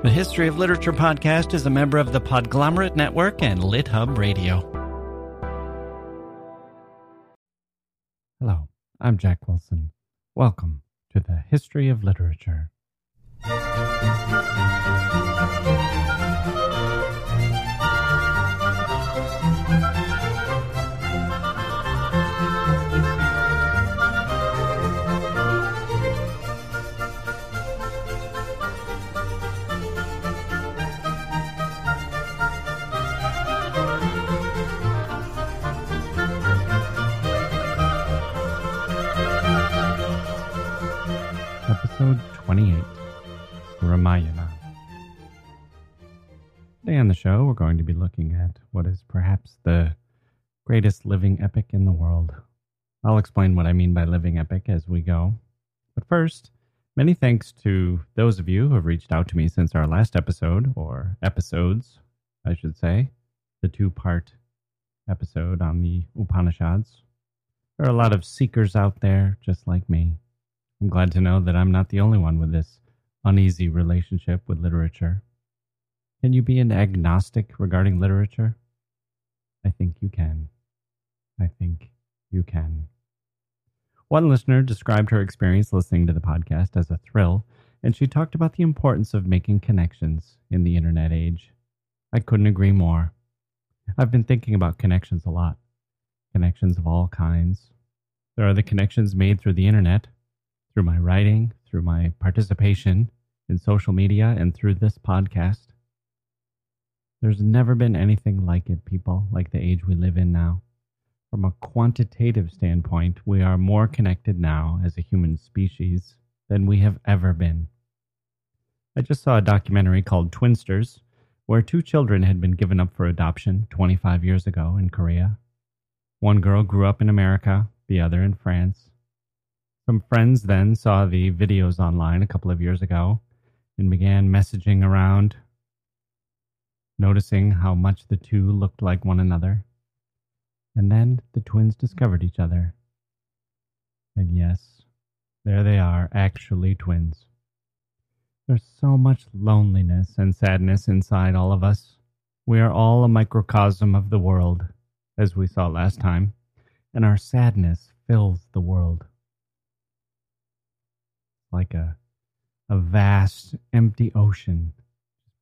The History of Literature podcast is a member of the Podglomerate Network and LitHub Radio. Hello, I'm Jacke Wilson. Welcome to the History of Literature. Episode 28 Ramayana. Today on the show, we're going to be looking at what is perhaps the greatest living epic in the world. I'll explain what I mean by living epic as we go. But first, many thanks to those of you who have reached out to me since our last episode, or episodes, I should say, the two part episode on the Upanishads. There are a lot of seekers out there just like me I'm glad to know that I'm not the only one with this uneasy relationship with literature. Can you be an agnostic regarding literature? I think you can. I think you can. One listener described her experience listening to the podcast as a thrill, and she talked about the importance of making connections in the internet age. I couldn't agree more. I've been thinking about connections a lot. Connections of all kinds. There are the connections made through the internet, through my writing, through my participation in social media, and through this podcast. There's never been anything like it, people, like the age we live in now. From a quantitative standpoint, we are more connected now as a human species than we have ever been. I just saw a documentary called Twinsters, where two children had been given up for adoption 25 years ago in Korea. One girl grew up in America, the other in France. Some friends then saw the videos online a couple of years ago and began messaging around, noticing how much the two looked like one another. And then the twins discovered each other. And yes, there they are, actually twins. There's so much loneliness and sadness inside all of us. We are all a microcosm of the world, as we saw last time, and our sadness fills the world like a a vast empty ocean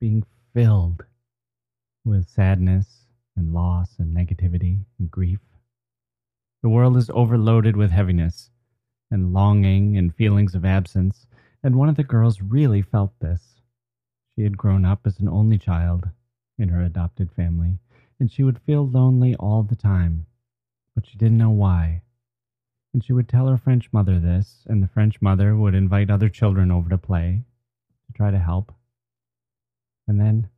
being filled with sadness and loss and negativity and grief. The world is overloaded with heaviness and longing and feelings of absence, and one of the girls really felt this. She had grown up as an only child in her adopted family, and she would feel lonely all the time, but she didn't know why and she would tell her French mother this, and the French mother would invite other children over to play, to try to help. And then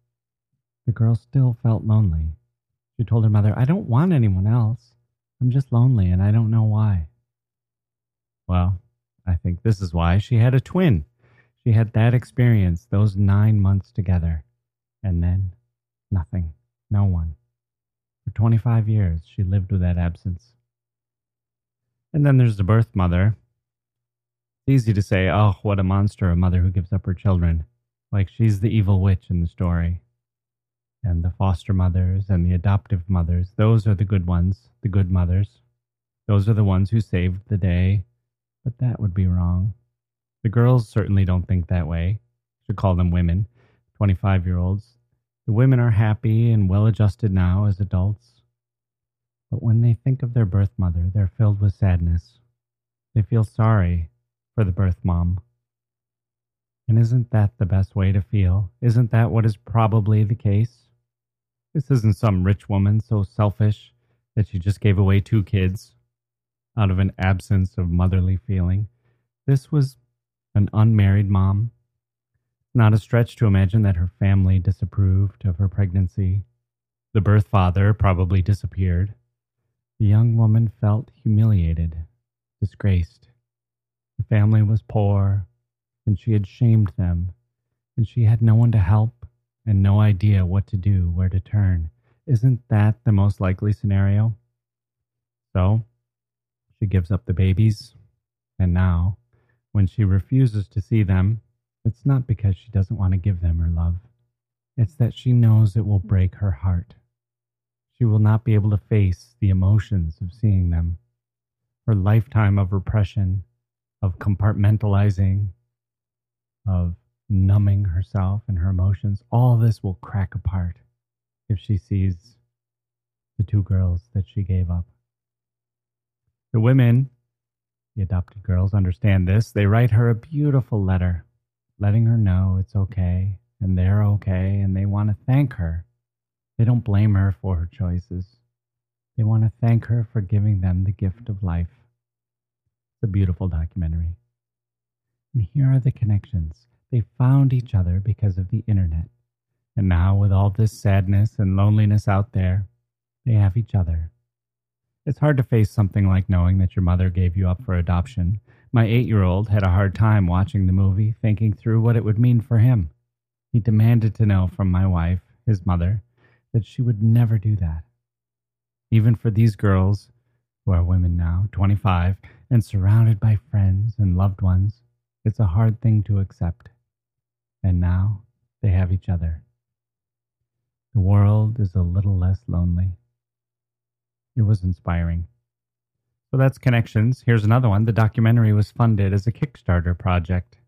the girl still felt lonely. She told her mother, I don't want anyone else. I'm just lonely and I don't know why. Well, I think this is why she had a twin. She had that experience, those nine months together, and then nothing, no one. For 25 years, she lived with that absence. And then there's the birth mother. It's easy to say, oh, what a monster, a mother who gives up her children. Like she's the evil witch in the story. And the foster mothers and the adoptive mothers, those are the good ones, the good mothers. Those are the ones who saved the day. But that would be wrong. The girls certainly don't think that way. Should call them women, 25 year olds. The women are happy and well adjusted now as adults. But when they think of their birth mother, they're filled with sadness. They feel sorry for the birth mom. And isn't that the best way to feel? Isn't that what is probably the case? This isn't some rich woman so selfish that she just gave away two kids out of an absence of motherly feeling. This was an unmarried mom. Not a stretch to imagine that her family disapproved of her pregnancy. The birth father probably disappeared. The young woman felt humiliated, disgraced. The family was poor, and she had shamed them, and she had no one to help and no idea what to do, where to turn. Isn't that the most likely scenario? So, she gives up the babies, and now, when she refuses to see them, It's not because she doesn't want to give them her love. It's that she knows it will break her heart. She will not be able to face the emotions of seeing them. Her lifetime of repression, of compartmentalizing, of numbing herself and her emotions, all this will crack apart if she sees the two girls that she gave up. The women, the adopted girls, understand this. They write her a beautiful letter, letting her know it's okay and they're okay and they want to thank her. They don't blame her for her choices. They want to thank her for giving them the gift of life. It's a beautiful documentary. And here are the connections. They found each other because of the internet. And now, with all this sadness and loneliness out there, they have each other. It's hard to face something like knowing that your mother gave you up for adoption. My eight year old had a hard time watching the movie, thinking through what it would mean for him. He demanded to know from my wife, his mother, that she would never do that. Even for these girls, who are women now, 25, and surrounded by friends and loved ones, it's a hard thing to accept. And now they have each other. The world is a little less lonely. It was inspiring. So that's Connections. Here's another one. The documentary was funded as a Kickstarter project.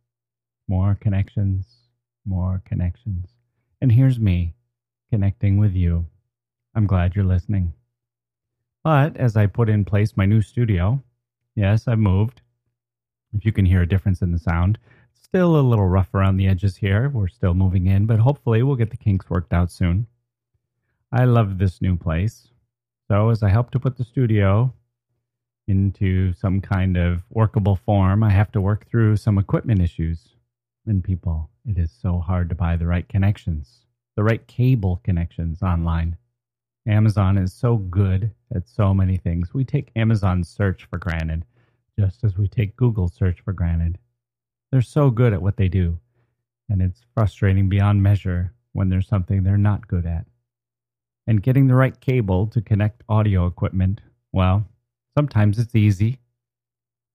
More connections, more connections. And here's me connecting with you. I'm glad you're listening. But as I put in place my new studio, yes, I've moved. If you can hear a difference in the sound, still a little rough around the edges here. We're still moving in, but hopefully we'll get the kinks worked out soon. I love this new place. So, as I help to put the studio into some kind of workable form, I have to work through some equipment issues. And people, it is so hard to buy the right connections, the right cable connections online. Amazon is so good at so many things. We take Amazon search for granted, just as we take Google search for granted. They're so good at what they do, and it's frustrating beyond measure when there's something they're not good at. And getting the right cable to connect audio equipment, well, sometimes it's easy,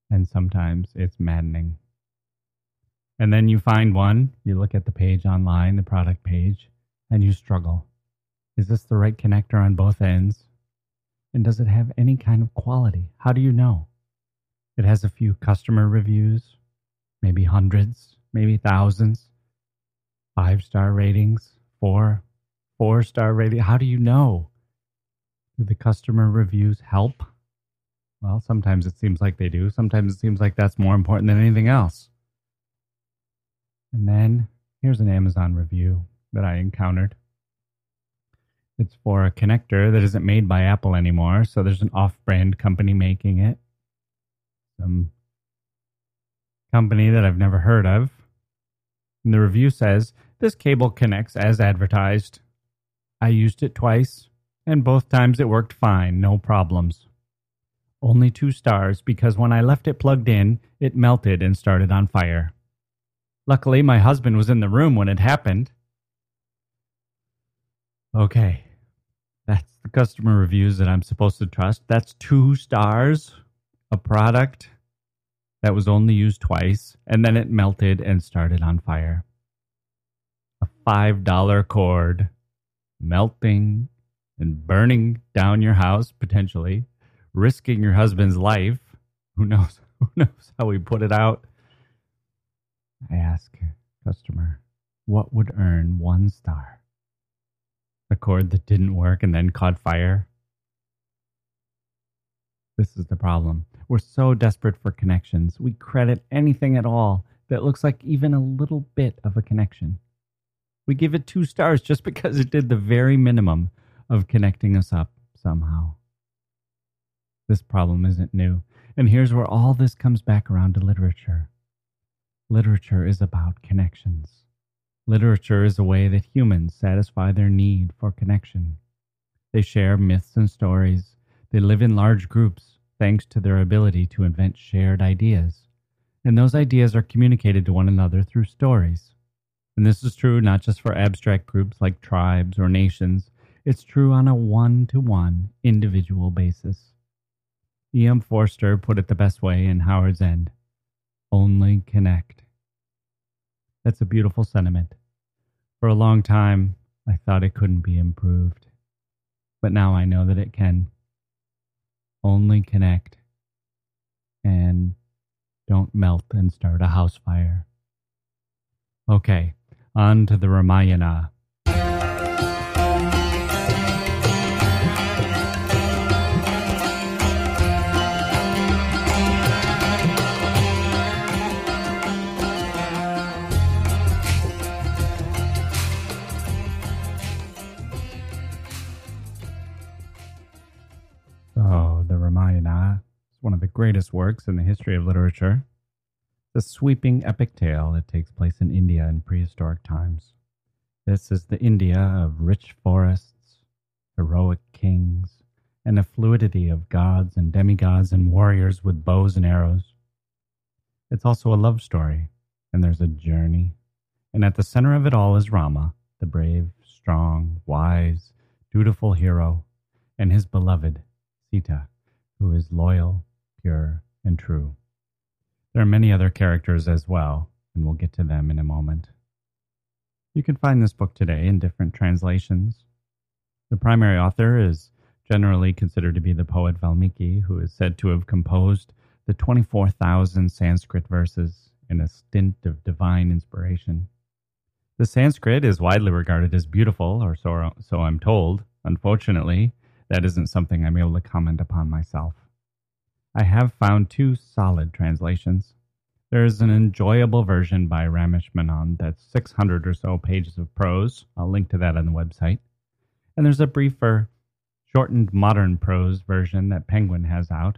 and sometimes it's maddening. And then you find one, you look at the page online, the product page, and you struggle. Is this the right connector on both ends? And does it have any kind of quality? How do you know? It has a few customer reviews, maybe hundreds, maybe thousands, five star ratings, four, four star rating. How do you know? Do the customer reviews help? Well, sometimes it seems like they do. Sometimes it seems like that's more important than anything else. And then here's an Amazon review that I encountered. It's for a connector that isn't made by Apple anymore, so there's an off brand company making it. Some company that I've never heard of. And the review says this cable connects as advertised. I used it twice, and both times it worked fine, no problems. Only two stars because when I left it plugged in, it melted and started on fire. Luckily, my husband was in the room when it happened. Okay, that's the customer reviews that I'm supposed to trust. That's two stars, a product that was only used twice, and then it melted and started on fire. A $5 cord melting and burning down your house, potentially, risking your husband's life. Who knows? Who knows how we put it out? I ask customer, what would earn one star? A cord that didn't work and then caught fire? This is the problem. We're so desperate for connections. We credit anything at all that looks like even a little bit of a connection. We give it two stars just because it did the very minimum of connecting us up somehow. This problem isn't new. And here's where all this comes back around to literature. Literature is about connections. Literature is a way that humans satisfy their need for connection. They share myths and stories. They live in large groups thanks to their ability to invent shared ideas. And those ideas are communicated to one another through stories. And this is true not just for abstract groups like tribes or nations, it's true on a one to one individual basis. E.M. Forster put it the best way in Howards End only connect. That's a beautiful sentiment. For a long time, I thought it couldn't be improved. But now I know that it can. Only connect and don't melt and start a house fire. Okay, on to the Ramayana. One of the greatest works in the history of literature. The sweeping epic tale that takes place in India in prehistoric times. This is the India of rich forests, heroic kings, and a fluidity of gods and demigods and warriors with bows and arrows. It's also a love story, and there's a journey. And at the center of it all is Rama, the brave, strong, wise, dutiful hero, and his beloved, Sita, who is loyal, pure, and true. There are many other characters as well, and we'll get to them in a moment. You can find this book today in different translations. The primary author is generally considered to be the poet Valmiki, who is said to have composed the 24,000 Sanskrit verses in a stint of divine inspiration. The Sanskrit is widely regarded as beautiful, or so, so I'm told. Unfortunately, that isn't something I'm able to comment upon myself. I have found two solid translations. There is an enjoyable version by Ramesh Menon that's 600 or so pages of prose. I'll link to that on the website. And there's a briefer, shortened modern prose version that Penguin has out,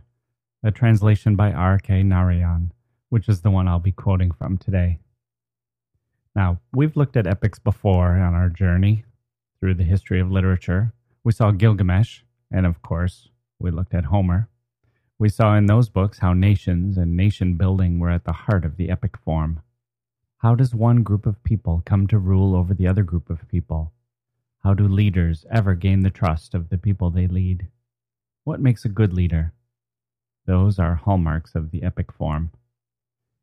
a translation by R.K. Narayan, which is the one I'll be quoting from today. Now, we've looked at epics before on our journey through the history of literature, we saw Gilgamesh, and of course, we looked at Homer. We saw in those books how nations and nation building were at the heart of the epic form. How does one group of people come to rule over the other group of people? How do leaders ever gain the trust of the people they lead? What makes a good leader? Those are hallmarks of the epic form.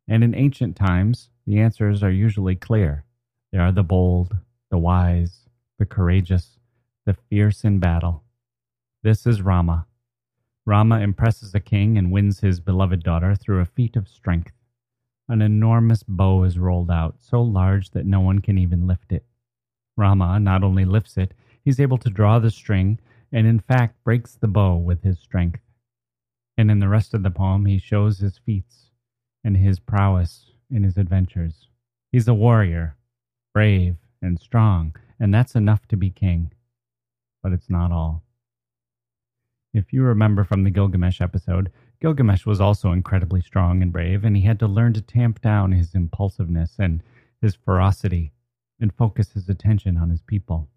And in ancient times, the answers are usually clear. They are the bold, the wise, the courageous, the fierce in battle. This is Rama. Rama impresses a king and wins his beloved daughter through a feat of strength. An enormous bow is rolled out, so large that no one can even lift it. Rama not only lifts it, he's able to draw the string and, in fact, breaks the bow with his strength. And in the rest of the poem, he shows his feats and his prowess in his adventures. He's a warrior, brave and strong, and that's enough to be king but it's not all. If you remember from the Gilgamesh episode, Gilgamesh was also incredibly strong and brave, and he had to learn to tamp down his impulsiveness and his ferocity and focus his attention on his people.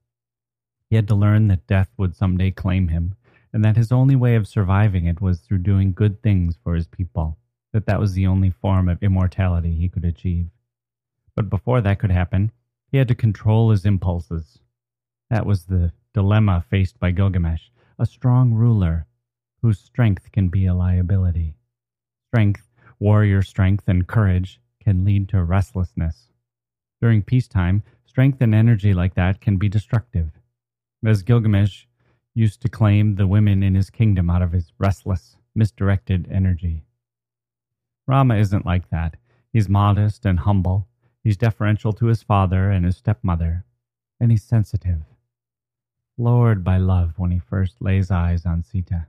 He had to learn that death would someday claim him, and that his only way of surviving it was through doing good things for his people, that that was the only form of immortality he could achieve. But before that could happen, he had to control his impulses. That was the dilemma faced by Gilgamesh, a strong ruler whose strength can be a liability. Strength, warrior strength, and courage can lead to restlessness. During peacetime, strength and energy like that can be destructive. As Gilgamesh used to claim the women in his kingdom out of his restless, misdirected energy. Rama isn't like that. He's modest and humble. He's deferential to his father and his stepmother. And he's sensitive floored by love when he first lays eyes on Sita.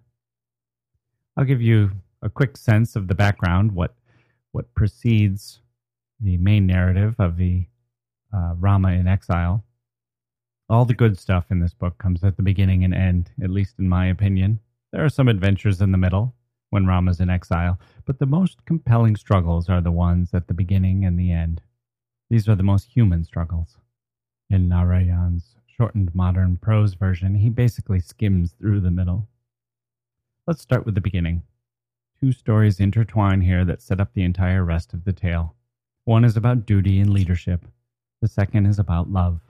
I'll give you a quick sense of the background, what what precedes the main narrative of the uh, Rama in exile. All the good stuff in this book comes at the beginning and end, at least in my opinion. There are some adventures in the middle when Rama's in exile, but the most compelling struggles are the ones at the beginning and the end. These are the most human struggles. In Narayan's shortened modern prose version, he basically skims through the middle. Let's start with the beginning. Two stories intertwine here that set up the entire rest of the tale. One is about duty and leadership, the second is about love.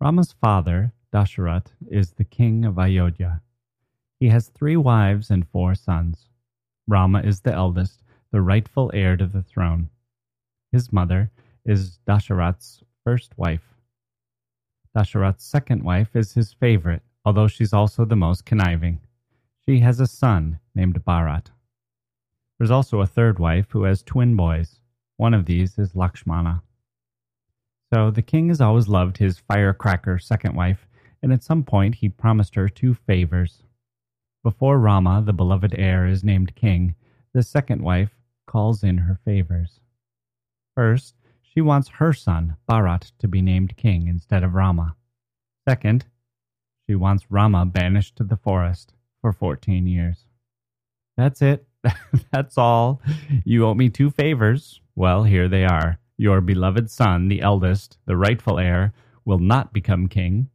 Rama's father, Dasharat, is the king of Ayodhya. He has three wives and four sons. Rama is the eldest, the rightful heir to the throne. His mother is Dasharat's first wife. Dasharat's second wife is his favorite, although she's also the most conniving. She has a son named Bharat. There's also a third wife who has twin boys. One of these is Lakshmana. So the king has always loved his firecracker second wife, and at some point he promised her two favors. Before Rama, the beloved heir, is named king, the second wife calls in her favors. First, she wants her son, Bharat, to be named king instead of Rama. Second, she wants Rama banished to the forest for 14 years. That's it. That's all. You owe me two favors. Well, here they are. Your beloved son, the eldest, the rightful heir, will not become king,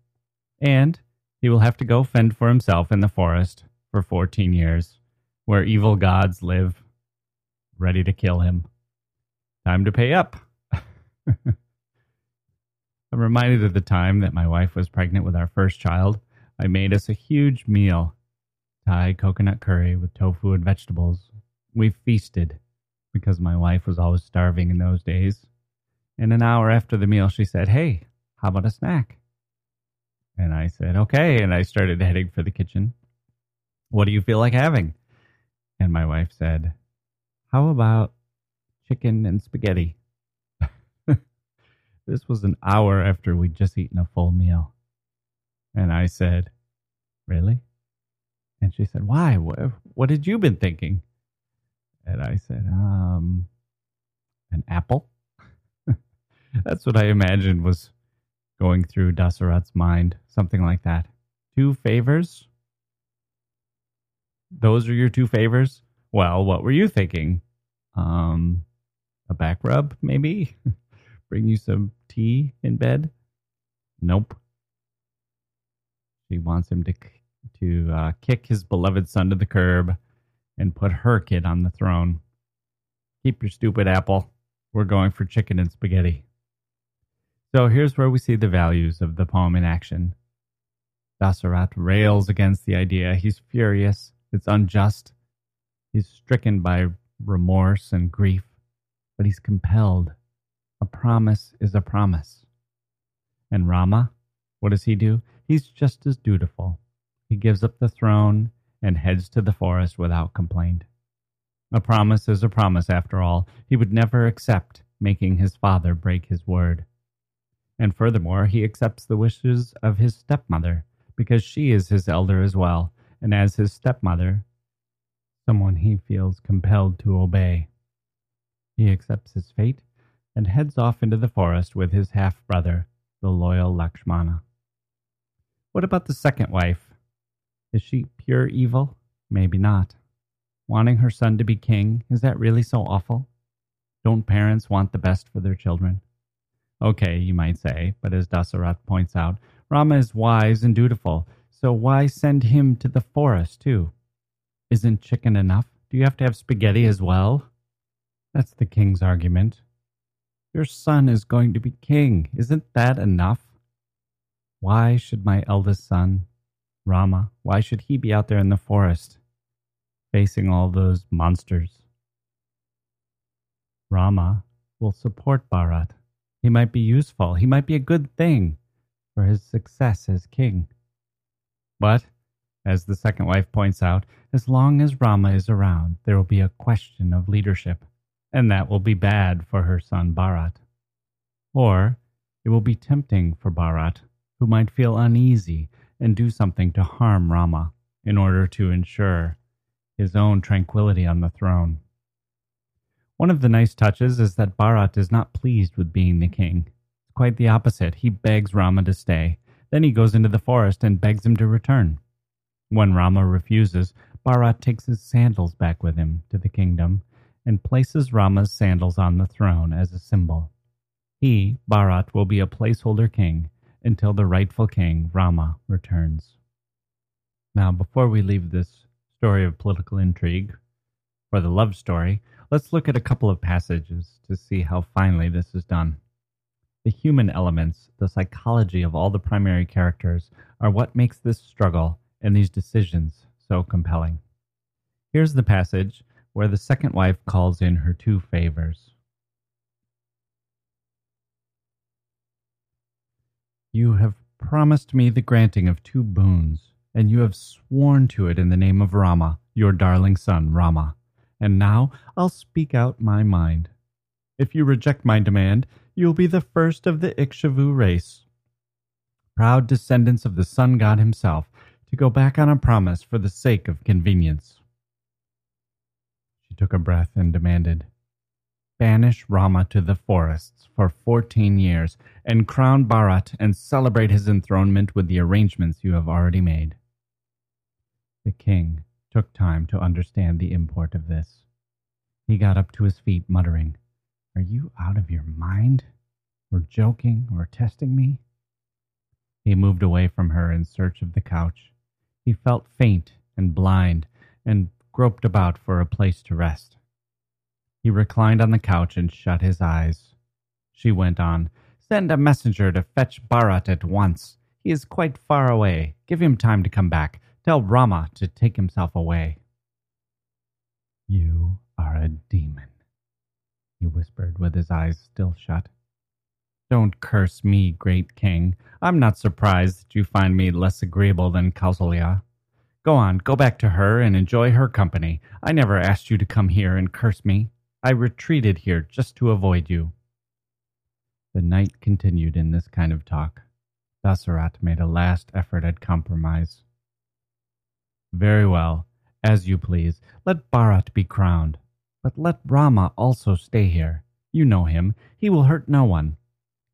and he will have to go fend for himself in the forest for 14 years, where evil gods live, ready to kill him. Time to pay up. I'm reminded of the time that my wife was pregnant with our first child. I made us a huge meal Thai coconut curry with tofu and vegetables. We feasted because my wife was always starving in those days. And an hour after the meal, she said, Hey, how about a snack? And I said, Okay. And I started heading for the kitchen. What do you feel like having? And my wife said, How about chicken and spaghetti? This was an hour after we'd just eaten a full meal. And I said, Really? And she said, Why? What, had you been thinking? And I said, Um, an apple? That's what I imagined was going through Dasarat's mind, something like that. Two favors? Those are your two favors? Well, what were you thinking? Um, a back rub, maybe? Bring you some tea in bed? Nope. She wants him to to uh, kick his beloved son to the curb and put her kid on the throne. Keep your stupid apple. We're going for chicken and spaghetti. So here's where we see the values of the poem in action. Dasarat rails against the idea. He's furious. It's unjust. He's stricken by remorse and grief, but he's compelled promise is a promise. And Rama, what does he do? He's just as dutiful. He gives up the throne and heads to the forest without complaint. A promise is a promise, after all. He would never accept making his father break his word. And furthermore, he accepts the wishes of his stepmother, because she is his elder as well, and as his stepmother, someone he feels compelled to obey. He accepts his fate and heads off into the forest with his half brother, the loyal Lakshmana. What about the second wife? Is she pure evil? Maybe not. Wanting her son to be king, is that really so awful? Don't parents want the best for their children? Okay, you might say, but as Dasarath points out, Rama is wise and dutiful, so why send him to the forest too? Isn't chicken enough? Do you have to have spaghetti as well? That's the king's argument. Your son is going to be king. Isn't that enough? Why should my eldest son, Rama, why should he be out there in the forest facing all those monsters? Rama will support Bharat. He might be useful. He might be a good thing for his success as king. But, as the second wife points out, as long as Rama is around, there will be a question of leadership and that will be bad for her son Bharat. Or it will be tempting for Bharat, who might feel uneasy and do something to harm Rama in order to ensure his own tranquility on the throne. One of the nice touches is that Bharat is not pleased with being the king. It's quite the opposite. He begs Rama to stay. Then he goes into the forest and begs him to return. When Rama refuses, Bharat takes his sandals back with him to the kingdom and places Rama's sandals on the throne as a symbol. He, Bharat, will be a placeholder king until the rightful king, Rama, returns. Now, before we leave this story of political intrigue for the love story, let's look at a couple of passages to see how finely this is done. The human elements, the psychology of all the primary characters, are what makes this struggle and these decisions so compelling. Here's the passage where the second wife calls in her two favors. You have promised me the granting of two boons, and you have sworn to it in the name of Rama, your darling son, Rama. And now I'll speak out my mind. If you reject my demand, you will be the first of the Ikshavu race, proud descendants of the sun god himself, to go back on a promise for the sake of convenience. Took a breath and demanded, Banish Rama to the forests for fourteen years, and crown Bharat and celebrate his enthronement with the arrangements you have already made. The king took time to understand the import of this. He got up to his feet, muttering, Are you out of your mind? Or joking or testing me? He moved away from her in search of the couch. He felt faint and blind and groped about for a place to rest. He reclined on the couch and shut his eyes. She went on, Send a messenger to fetch Bharat at once. He is quite far away. Give him time to come back. Tell Rama to take himself away. You are a demon, he whispered with his eyes still shut. Don't curse me, great king. I'm not surprised that you find me less agreeable than Kausalya. Go on, go back to her and enjoy her company. I never asked you to come here and curse me. I retreated here just to avoid you. The night continued in this kind of talk. Dasarat made a last effort at compromise. Very well, as you please. Let Bharat be crowned. But let Rama also stay here. You know him. He will hurt no one.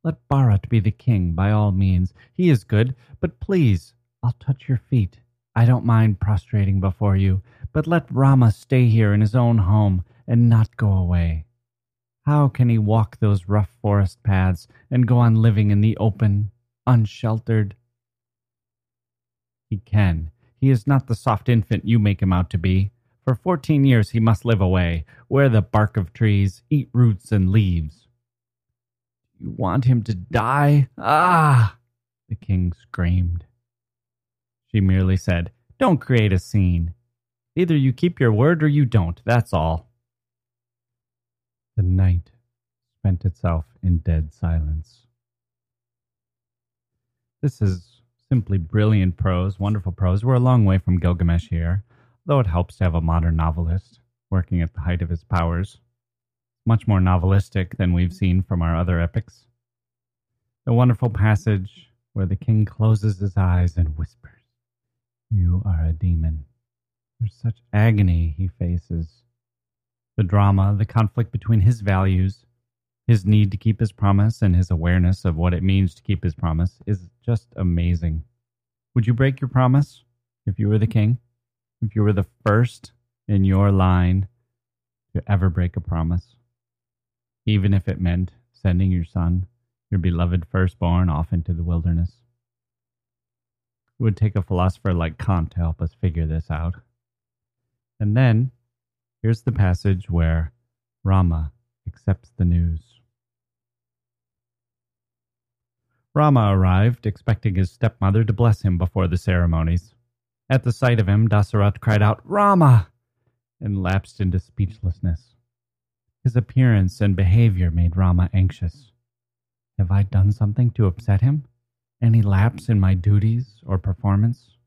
Let Bharat be the king by all means. He is good, but please, I'll touch your feet. I don't mind prostrating before you, but let Rama stay here in his own home and not go away? How can he walk those rough forest paths and go on living in the open, unsheltered? He can. He is not the soft infant you make him out to be. For fourteen years he must live away, wear the bark of trees, eat roots and leaves. You want him to die? Ah! The king screamed. She merely said, Don't create a scene. Either you keep your word or you don't, that's all. The night spent itself in dead silence. This is simply brilliant prose, wonderful prose. We're a long way from Gilgamesh here, though it helps to have a modern novelist working at the height of his powers. Much more novelistic than we've seen from our other epics. The wonderful passage where the king closes his eyes and whispers, You are a demon. There's such agony he faces the drama, the conflict between his values, his need to keep his promise, and his awareness of what it means to keep his promise is just amazing. Would you break your promise if you were the king? If you were the first in your line to ever break a promise? Even if it meant sending your son, your beloved firstborn, off into the wilderness? Would take a philosopher like Kant to help us figure this out. And then Here's the passage where Rama accepts the news. Rama arrived, expecting his stepmother to bless him before the ceremonies. At the sight of him, Dasarat cried out, Rama! and lapsed into speechlessness. His appearance and behavior made Rama anxious. Have I done something to upset him? Any lapse in my duties or performance?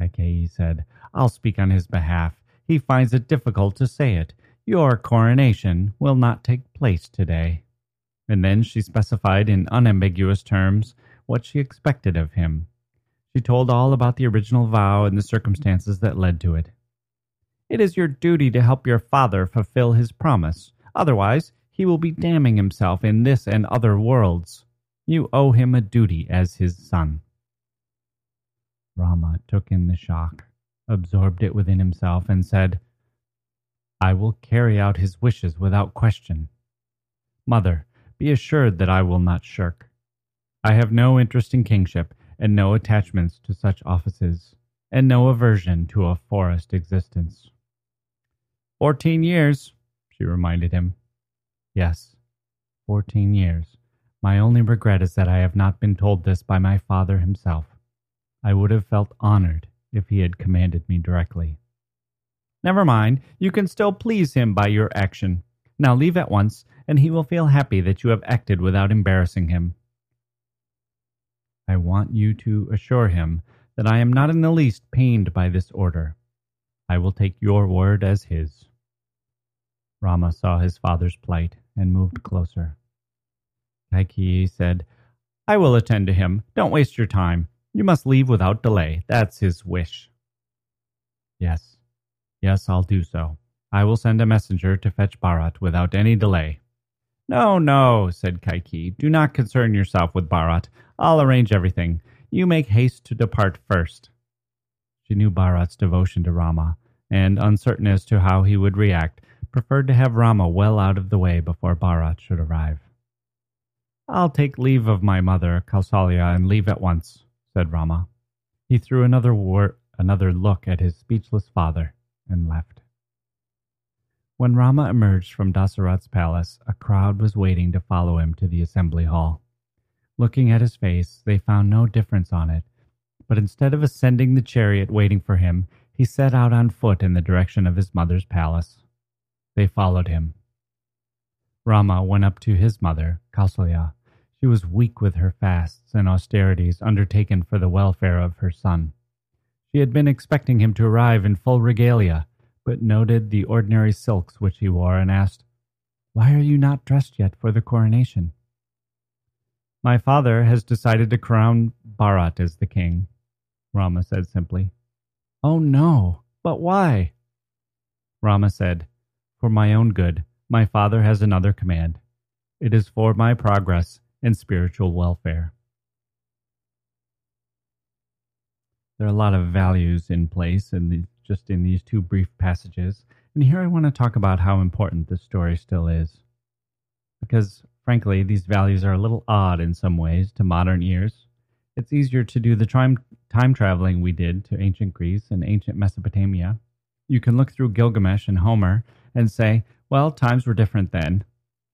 Kaikeyi said, I'll speak on his behalf he finds it difficult to say it. Your coronation will not take place today. And then she specified in unambiguous terms what she expected of him. She told all about the original vow and the circumstances that led to it. It is your duty to help your father fulfill his promise. Otherwise, he will be damning himself in this and other worlds. You owe him a duty as his son. Rama took in the shock absorbed it within himself, and said, I will carry out his wishes without question. Mother, be assured that I will not shirk. I have no interest in kingship, and no attachments to such offices, and no aversion to a forest existence. Fourteen years, she reminded him. Yes, fourteen years. My only regret is that I have not been told this by my father himself. I would have felt honored if he had commanded me directly. Never mind, you can still please him by your action. Now leave at once, and he will feel happy that you have acted without embarrassing him. I want you to assure him that I am not in the least pained by this order. I will take your word as his. Rama saw his father's plight and moved closer. Kaikeyi said, I will attend to him. Don't waste your time. You must leave without delay. That's his wish. Yes, yes, I'll do so. I will send a messenger to fetch Bharat without any delay. No, no, said Kaikeyi. Do not concern yourself with Bharat. I'll arrange everything. You make haste to depart first. She knew Bharat's devotion to Rama, and, uncertain as to how he would react, preferred to have Rama well out of the way before Bharat should arrive. I'll take leave of my mother, Kausalya, and leave at once, said Rama. He threw another, another look at his speechless father and left. When Rama emerged from Dasarath's palace, a crowd was waiting to follow him to the assembly hall. Looking at his face, they found no difference on it, but instead of ascending the chariot waiting for him, he set out on foot in the direction of his mother's palace. They followed him. Rama went up to his mother, Kausalya. She was weak with her fasts and austerities undertaken for the welfare of her son. She had been expecting him to arrive in full regalia, but noted the ordinary silks which he wore and asked, Why are you not dressed yet for the coronation? My father has decided to crown Bharat as the king, Rama said simply. Oh no, but why? Rama said, For my own good, my father has another command. It is for my progress and spiritual welfare. There are a lot of values in place in the, just in these two brief passages, and here I want to talk about how important this story still is. Because, frankly, these values are a little odd in some ways to modern ears. It's easier to do the time, time traveling we did to ancient Greece and ancient Mesopotamia. You can look through Gilgamesh and Homer and say, well, times were different then.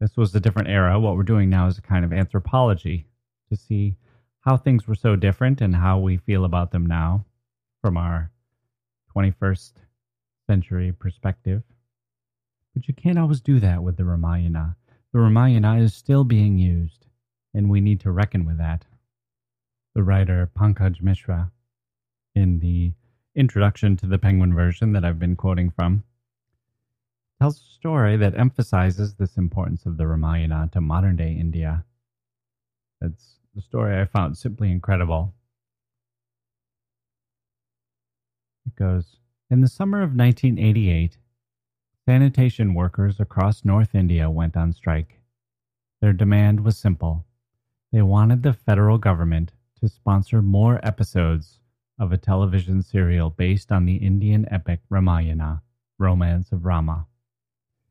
This was a different era. What we're doing now is a kind of anthropology to see how things were so different and how we feel about them now from our 21st century perspective. But you can't always do that with the Ramayana. The Ramayana is still being used, and we need to reckon with that. The writer Pankaj Mishra, in the introduction to the Penguin version that I've been quoting from, tells a story that emphasizes this importance of the Ramayana to modern day India. It's the story I found simply incredible. It goes In the summer of 1988, sanitation workers across North India went on strike. Their demand was simple they wanted the federal government to sponsor more episodes of a television serial based on the Indian epic Ramayana, Romance of Rama.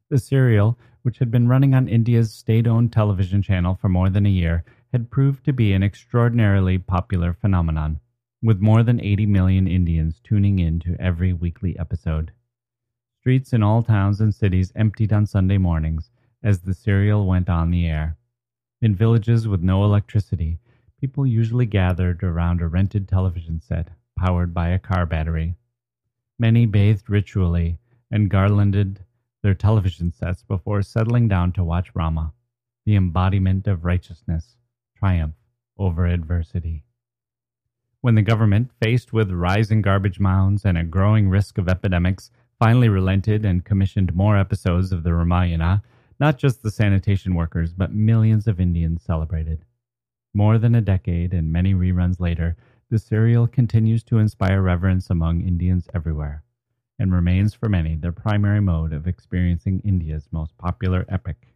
The serial, which had been running on India's state owned television channel for more than a year, had proved to be an extraordinarily popular phenomenon, with more than 80 million Indians tuning in to every weekly episode. Streets in all towns and cities emptied on Sunday mornings as the serial went on the air. In villages with no electricity, people usually gathered around a rented television set powered by a car battery. Many bathed ritually and garlanded their television sets before settling down to watch Rama, the embodiment of righteousness, triumph over adversity. When the government, faced with rising garbage mounds and a growing risk of epidemics, finally relented and commissioned more episodes of the Ramayana, not just the sanitation workers, but millions of Indians celebrated. More than a decade and many reruns later, the serial continues to inspire reverence among Indians everywhere and remains for many their primary mode of experiencing India's most popular epic.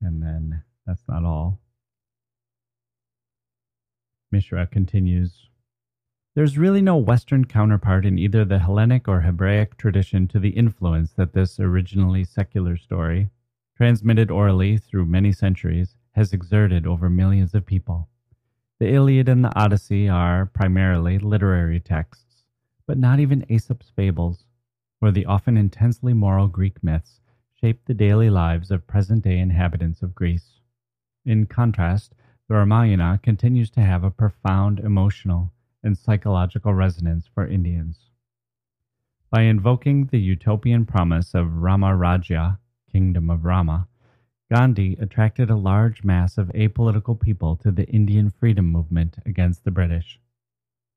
And then that's not all. Mishra continues There's really no Western counterpart in either the Hellenic or Hebraic tradition to the influence that this originally secular story, transmitted orally through many centuries, has exerted over millions of people. The Iliad and the Odyssey are primarily literary texts but not even Aesop's fables or the often intensely moral Greek myths shape the daily lives of present day inhabitants of Greece. In contrast, the Ramayana continues to have a profound emotional and psychological resonance for Indians. By invoking the utopian promise of Rama Rajya, kingdom of Rama, Gandhi attracted a large mass of apolitical people to the Indian freedom movement against the British.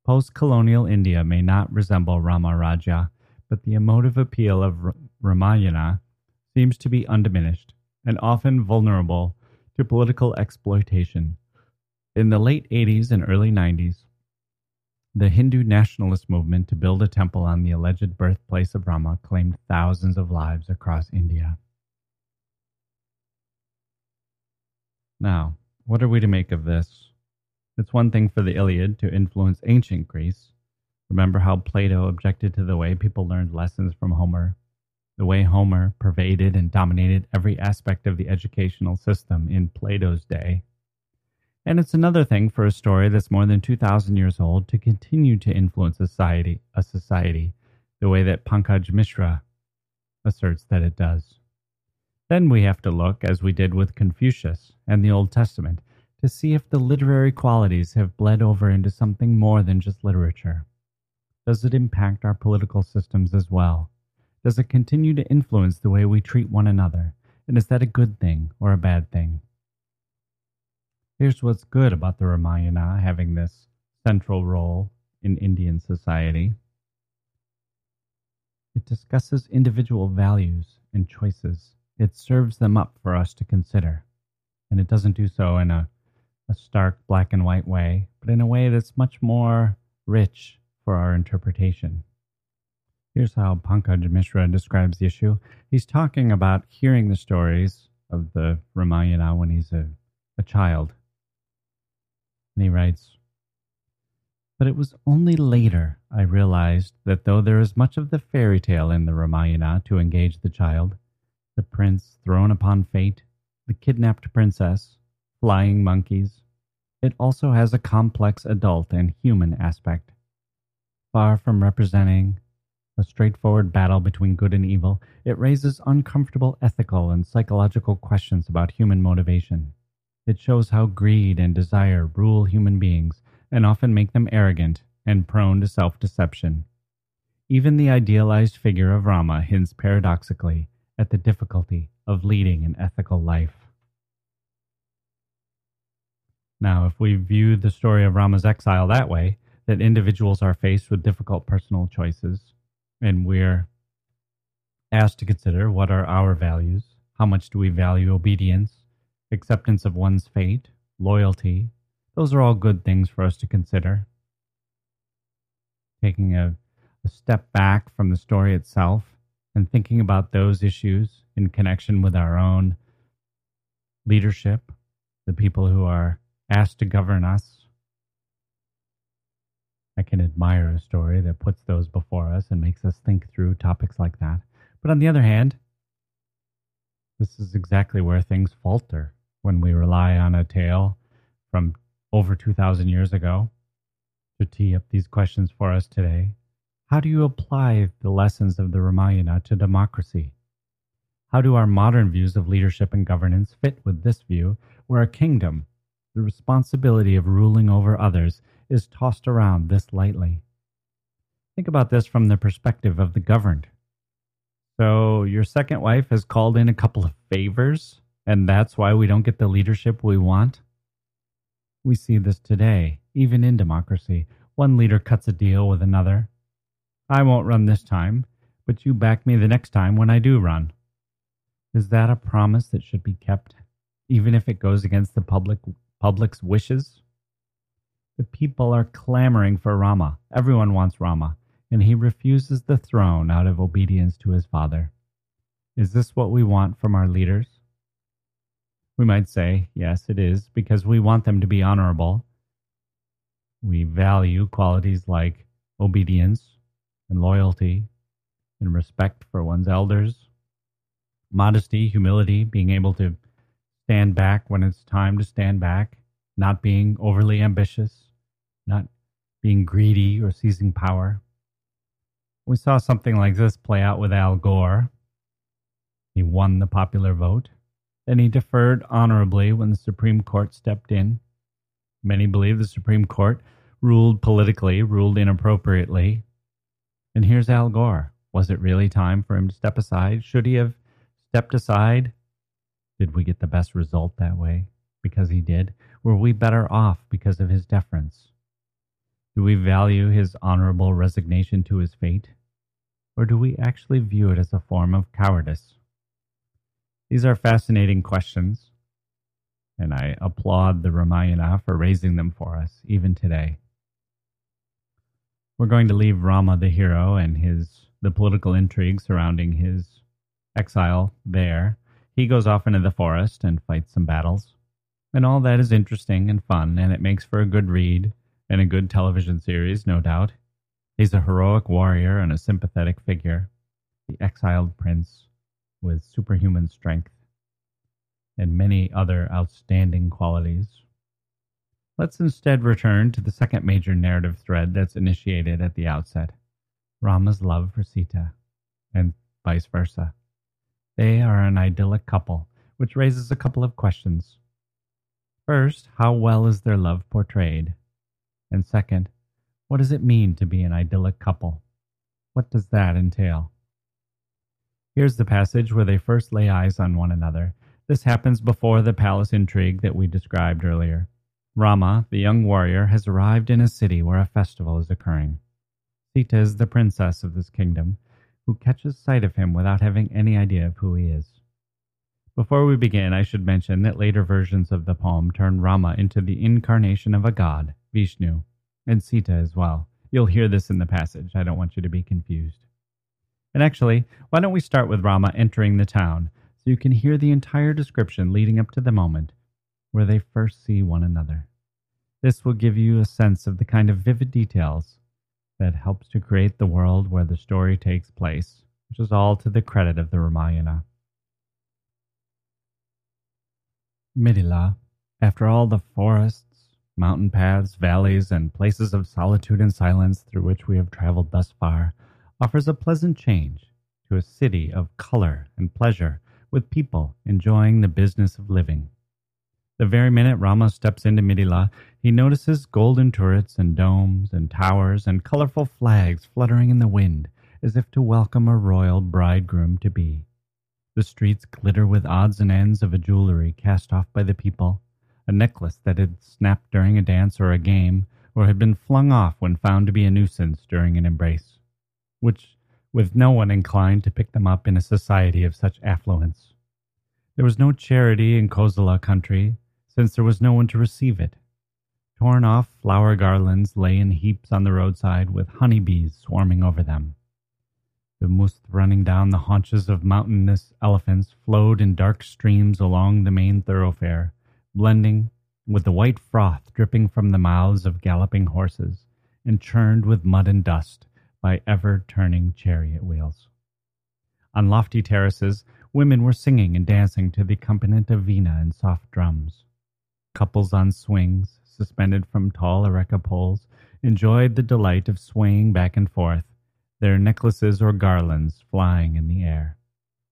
Post colonial India may not resemble Rama Rajya, but the emotive appeal of Ramayana seems to be undiminished and often vulnerable to political exploitation. In the late 80s and early 90s, the Hindu nationalist movement to build a temple on the alleged birthplace of Rama claimed thousands of lives across India. Now, what are we to make of this? It's one thing for the Iliad to influence ancient Greece. Remember how Plato objected to the way people learned lessons from Homer, the way Homer pervaded and dominated every aspect of the educational system in Plato's day. And it's another thing for a story that's more than 2,000 years old to continue to influence society, a society the way that Pankaj Mishra asserts that it does. Then we have to look, as we did with Confucius and the Old Testament, to see if the literary qualities have bled over into something more than just literature. Does it impact our political systems as well? Does it continue to influence the way we treat one another? And is that a good thing or a bad thing? Here's what's good about the Ramayana having this central role in Indian society it discusses individual values and choices. It serves them up for us to consider. And it doesn't do so in a, a stark black and white way, but in a way that's much more rich for our interpretation. Here's how Pankaj Mishra describes the issue. He's talking about hearing the stories of the Ramayana when he's a, a child and he writes, But it was only later I realized that though there is much of the fairy tale in the Ramayana to engage the child, the prince thrown upon fate, the kidnapped princess, flying monkeys, it also has a complex adult and human aspect. Far from representing a straightforward battle between good and evil, it raises uncomfortable ethical and psychological questions about human motivation. It shows how greed and desire rule human beings and often make them arrogant and prone to self deception. Even the idealized figure of Rama hints paradoxically at the difficulty of leading an ethical life. Now, if we view the story of Rama's exile that way, that individuals are faced with difficult personal choices, and we're asked to consider what are our values, how much do we value obedience, acceptance of one's fate, loyalty, those are all good things for us to consider. Taking a, a step back from the story itself and thinking about those issues in connection with our own leadership, the people who are asked to govern us. I can admire a story that puts those before us and makes us think through topics like that. But on the other hand, this is exactly where things falter when we rely on a tale from over 2,000 years ago to tee up these questions for us today. How do you apply the lessons of the Ramayana to democracy? How do our modern views of leadership and governance fit with this view, where a kingdom, the responsibility of ruling over others, is tossed around this lightly? Think about this from the perspective of the governed. So, your second wife has called in a couple of favors, and that's why we don't get the leadership we want? We see this today, even in democracy. One leader cuts a deal with another. I won't run this time, but you back me the next time when I do run. Is that a promise that should be kept, even if it goes against the public public's wishes? The people are clamoring for Rama. Everyone wants Rama and he refuses the throne out of obedience to his father. Is this what we want from our leaders? We might say, yes, it is, because we want them to be honorable. We value qualities like obedience and loyalty and respect for one's elders, modesty, humility, being able to stand back when it's time to stand back, not being overly ambitious, not being greedy or seizing power. We saw something like this play out with Al Gore. He won the popular vote. Then he deferred honorably when the Supreme Court stepped in. Many believe the Supreme Court ruled politically, ruled inappropriately. And here's Al Gore. Was it really time for him to step aside? Should he have stepped aside Did we get the best result that way because he did? Were we better off because of his deference? Do we value his honorable resignation to his fate? Or do we actually view it as a form of cowardice? These are fascinating questions, and I applaud the Ramayana for raising them for us, even today. We're going to leave Rama the hero and his the political intrigue surrounding his exile there. He goes off into the forest and fights some battles. And all that is interesting and fun, and it makes for a good read and a good television series, no doubt. He's a heroic warrior and a sympathetic figure, the exiled prince with superhuman strength and many other outstanding qualities. Let's instead return to the second major narrative thread that's initiated at the outset Rama's love for Sita, and vice versa. They are an idyllic couple, which raises a couple of questions. First, how well is their love portrayed? And second, what does it mean to be an idyllic couple? What does that entail? Here's the passage where they first lay eyes on one another. This happens before the palace intrigue that we described earlier. Rama, the young warrior, has arrived in a city where a festival is occurring. Sita is the princess of this kingdom, who catches sight of him without having any idea of who he is. Before we begin, I should mention that later versions of the poem turn Rama into the incarnation of a god, Vishnu, and Sita as well. You'll hear this in the passage. I don't want you to be confused. And actually, why don't we start with Rama entering the town so you can hear the entire description leading up to the moment where they first see one another. This will give you a sense of the kind of vivid details that helps to create the world where the story takes place, which is all to the credit of the Ramayana. Mithila, after all the forests, mountain paths, valleys, and places of solitude and silence through which we have traveled thus far, offers a pleasant change to a city of color and pleasure, with people enjoying the business of living. The very minute Rama steps into Mithila, he notices golden turrets and domes and towers and colorful flags fluttering in the wind as if to welcome a royal bridegroom to be. The streets glitter with odds and ends of a jewelry cast off by the people, a necklace that had snapped during a dance or a game, or had been flung off when found to be a nuisance during an embrace, which with no one inclined to pick them up in a society of such affluence. There was no charity in Kosala country, since there was no one to receive it. Torn off flower garlands lay in heaps on the roadside with honey bees swarming over them. The must running down the haunches of mountainous elephants flowed in dark streams along the main thoroughfare, blending with the white froth dripping from the mouths of galloping horses, and churned with mud and dust by ever turning chariot wheels. On lofty terraces, women were singing and dancing to the accompaniment of vina and soft drums. Couples on swings, suspended from tall areca poles, enjoyed the delight of swaying back and forth, their necklaces or garlands flying in the air.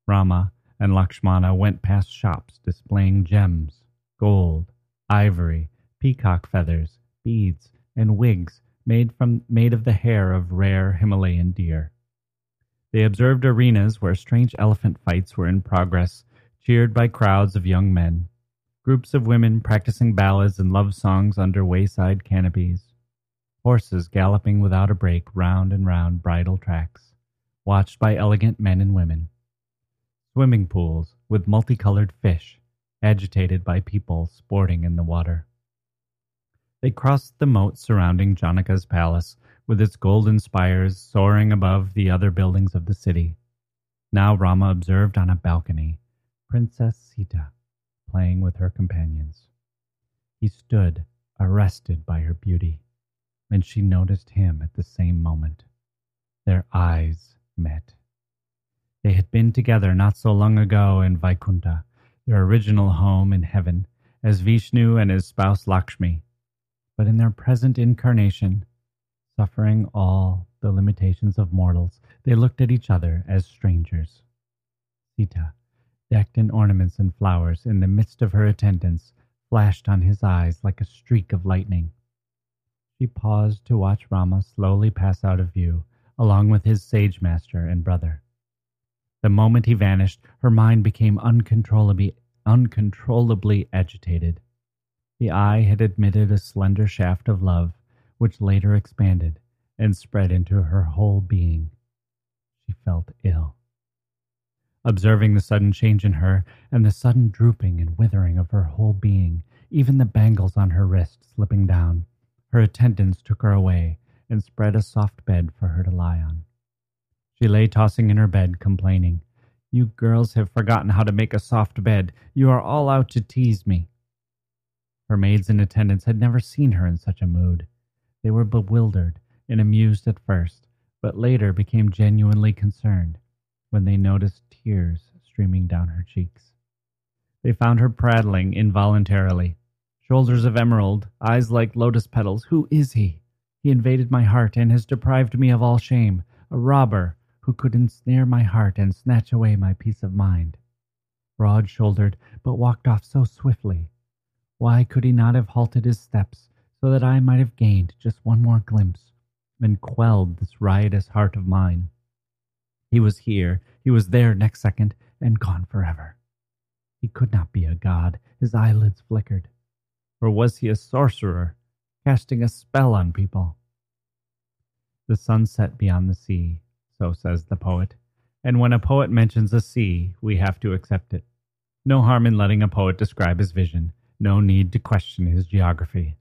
Rama and Lakshmana went past shops displaying gems, gold, ivory, peacock feathers, beads, and wigs made from made of the hair of rare Himalayan deer. They observed arenas where strange elephant fights were in progress, cheered by crowds of young men, Groups of women practicing ballads and love songs under wayside canopies. Horses galloping without a break round and round bridle tracks, watched by elegant men and women. Swimming pools with multicolored fish, agitated by people sporting in the water. They crossed the moat surrounding Janaka's palace, with its golden spires soaring above the other buildings of the city. Now Rama observed on a balcony Princess Sita playing with her companions. He stood, arrested by her beauty, and she noticed him at the same moment. Their eyes met. They had been together not so long ago in Vaikunta, their original home in heaven, as Vishnu and his spouse Lakshmi, but in their present incarnation, suffering all the limitations of mortals, they looked at each other as strangers. Sita decked in ornaments and flowers in the midst of her attendants, flashed on his eyes like a streak of lightning. She paused to watch Rama slowly pass out of view, along with his sage master and brother. The moment he vanished, her mind became uncontrollably, uncontrollably agitated. The eye had admitted a slender shaft of love, which later expanded and spread into her whole being. She felt ill. Observing the sudden change in her, and the sudden drooping and withering of her whole being, even the bangles on her wrist slipping down, her attendants took her away and spread a soft bed for her to lie on. She lay tossing in her bed, complaining, You girls have forgotten how to make a soft bed. You are all out to tease me. Her maids and attendants had never seen her in such a mood. They were bewildered and amused at first, but later became genuinely concerned when they noticed tears streaming down her cheeks. They found her prattling involuntarily. Shoulders of emerald, eyes like lotus petals. Who is he? He invaded my heart and has deprived me of all shame. A robber who could ensnare my heart and snatch away my peace of mind. Broad shouldered, but walked off so swiftly. Why could he not have halted his steps so that I might have gained just one more glimpse and quelled this riotous heart of mine? He was here, he was there next second, and gone forever. He could not be a god, his eyelids flickered. Or was he a sorcerer, casting a spell on people? The sun set beyond the sea, so says the poet. And when a poet mentions a sea, we have to accept it. No harm in letting a poet describe his vision, no need to question his geography.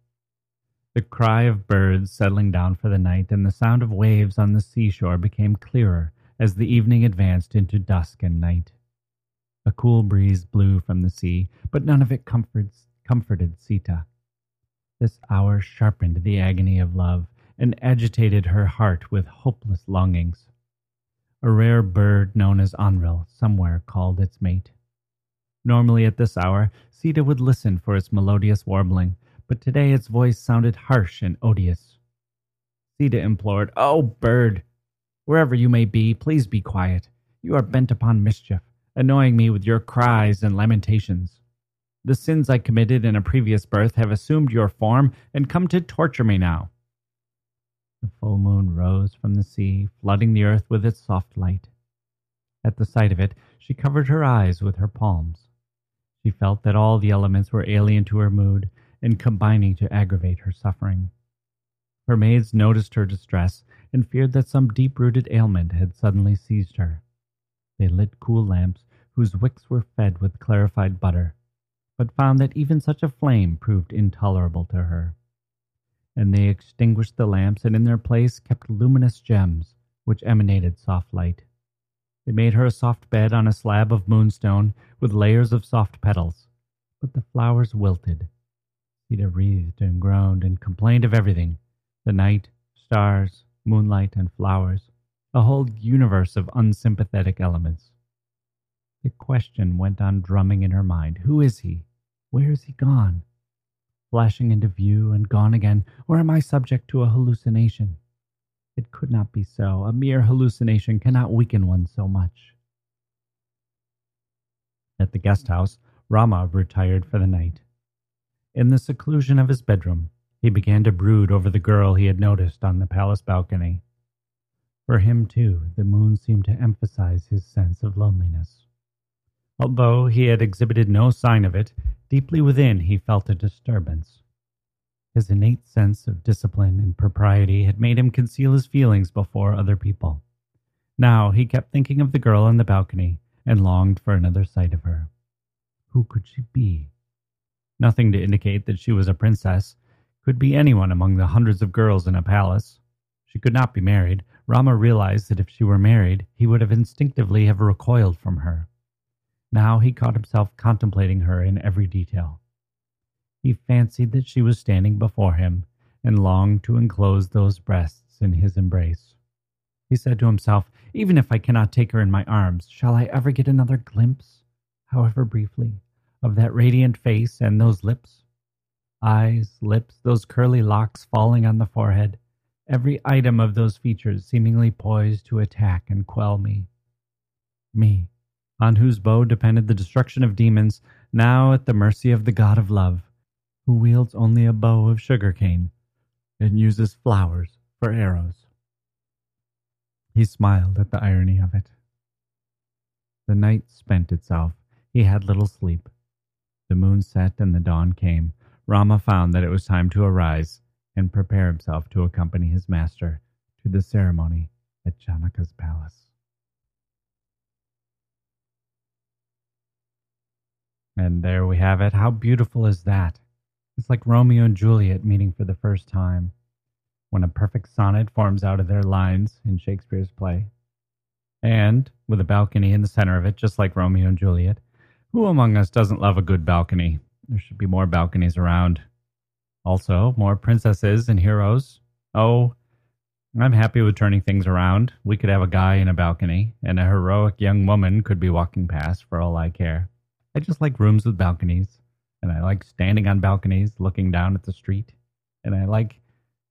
The cry of birds settling down for the night and the sound of waves on the seashore became clearer as the evening advanced into dusk and night. A cool breeze blew from the sea, but none of it comforts, comforted Sita. This hour sharpened the agony of love and agitated her heart with hopeless longings. A rare bird known as Onril somewhere called its mate. Normally at this hour, Sita would listen for its melodious warbling, but today its voice sounded harsh and odious. Sita implored, Oh, bird! Wherever you may be, please be quiet. You are bent upon mischief, annoying me with your cries and lamentations. The sins I committed in a previous birth have assumed your form and come to torture me now. The full moon rose from the sea, flooding the earth with its soft light. At the sight of it, she covered her eyes with her palms. She felt that all the elements were alien to her mood and combining to aggravate her suffering. Her maids noticed her distress and feared that some deep rooted ailment had suddenly seized her. They lit cool lamps whose wicks were fed with clarified butter, but found that even such a flame proved intolerable to her and they extinguished the lamps and in their place kept luminous gems, which emanated soft light. They made her a soft bed on a slab of moonstone with layers of soft petals, but the flowers wilted. Sita breathed and groaned and complained of everything the night, stars, moonlight, and flowers, a whole universe of unsympathetic elements. The question went on drumming in her mind Who is he? Where is he gone? flashing into view and gone again, or am I subject to a hallucination? It could not be so. A mere hallucination cannot weaken one so much. At the guest house, Rama retired for the night. In the seclusion of his bedroom, he began to brood over the girl he had noticed on the palace balcony. For him, too, the moon seemed to emphasize his sense of loneliness. Although he had exhibited no sign of it, deeply within he felt a disturbance. His innate sense of discipline and propriety had made him conceal his feelings before other people. Now he kept thinking of the girl on the balcony and longed for another sight of her. Who could she be? Nothing to indicate that she was a princess, could be anyone among the hundreds of girls in a palace. She could not be married. Rama realized that if she were married, he would have instinctively have recoiled from her. Now he caught himself contemplating her in every detail. He fancied that she was standing before him and longed to enclose those breasts in his embrace. He said to himself, Even if I cannot take her in my arms, shall I ever get another glimpse, however briefly, of that radiant face and those lips? Eyes, lips, those curly locks falling on the forehead, every item of those features seemingly poised to attack and quell me. Me, on whose bow depended the destruction of demons, now at the mercy of the god of love, who wields only a bow of sugar cane and uses flowers for arrows. He smiled at the irony of it. The night spent itself. He had little sleep, The moon set and the dawn came. Rama found that it was time to arise and prepare himself to accompany his master to the ceremony at Janaka's palace. And there we have it. How beautiful is that? It's like Romeo and Juliet meeting for the first time when a perfect sonnet forms out of their lines in Shakespeare's play. And with a balcony in the center of it, just like Romeo and Juliet. Who among us doesn't love a good balcony? There should be more balconies around. Also, more princesses and heroes. Oh, I'm happy with turning things around. We could have a guy in a balcony, and a heroic young woman could be walking past for all I care. I just like rooms with balconies, and I like standing on balconies looking down at the street, and I like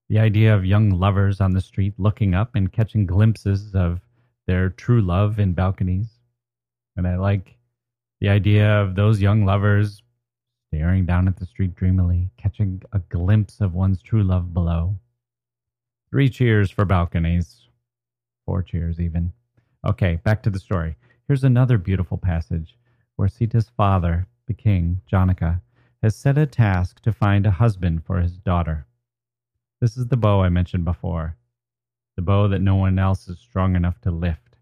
the idea of young lovers on the street looking up and catching glimpses of their true love in balconies. And I like the idea of those young lovers staring down at the street dreamily, catching a glimpse of one's true love below. Three cheers for balconies. Four cheers, even. Okay, back to the story. Here's another beautiful passage where Sita's father, the king, Janaka, has set a task to find a husband for his daughter. This is the bow I mentioned before, the bow that no one else is strong enough to lift.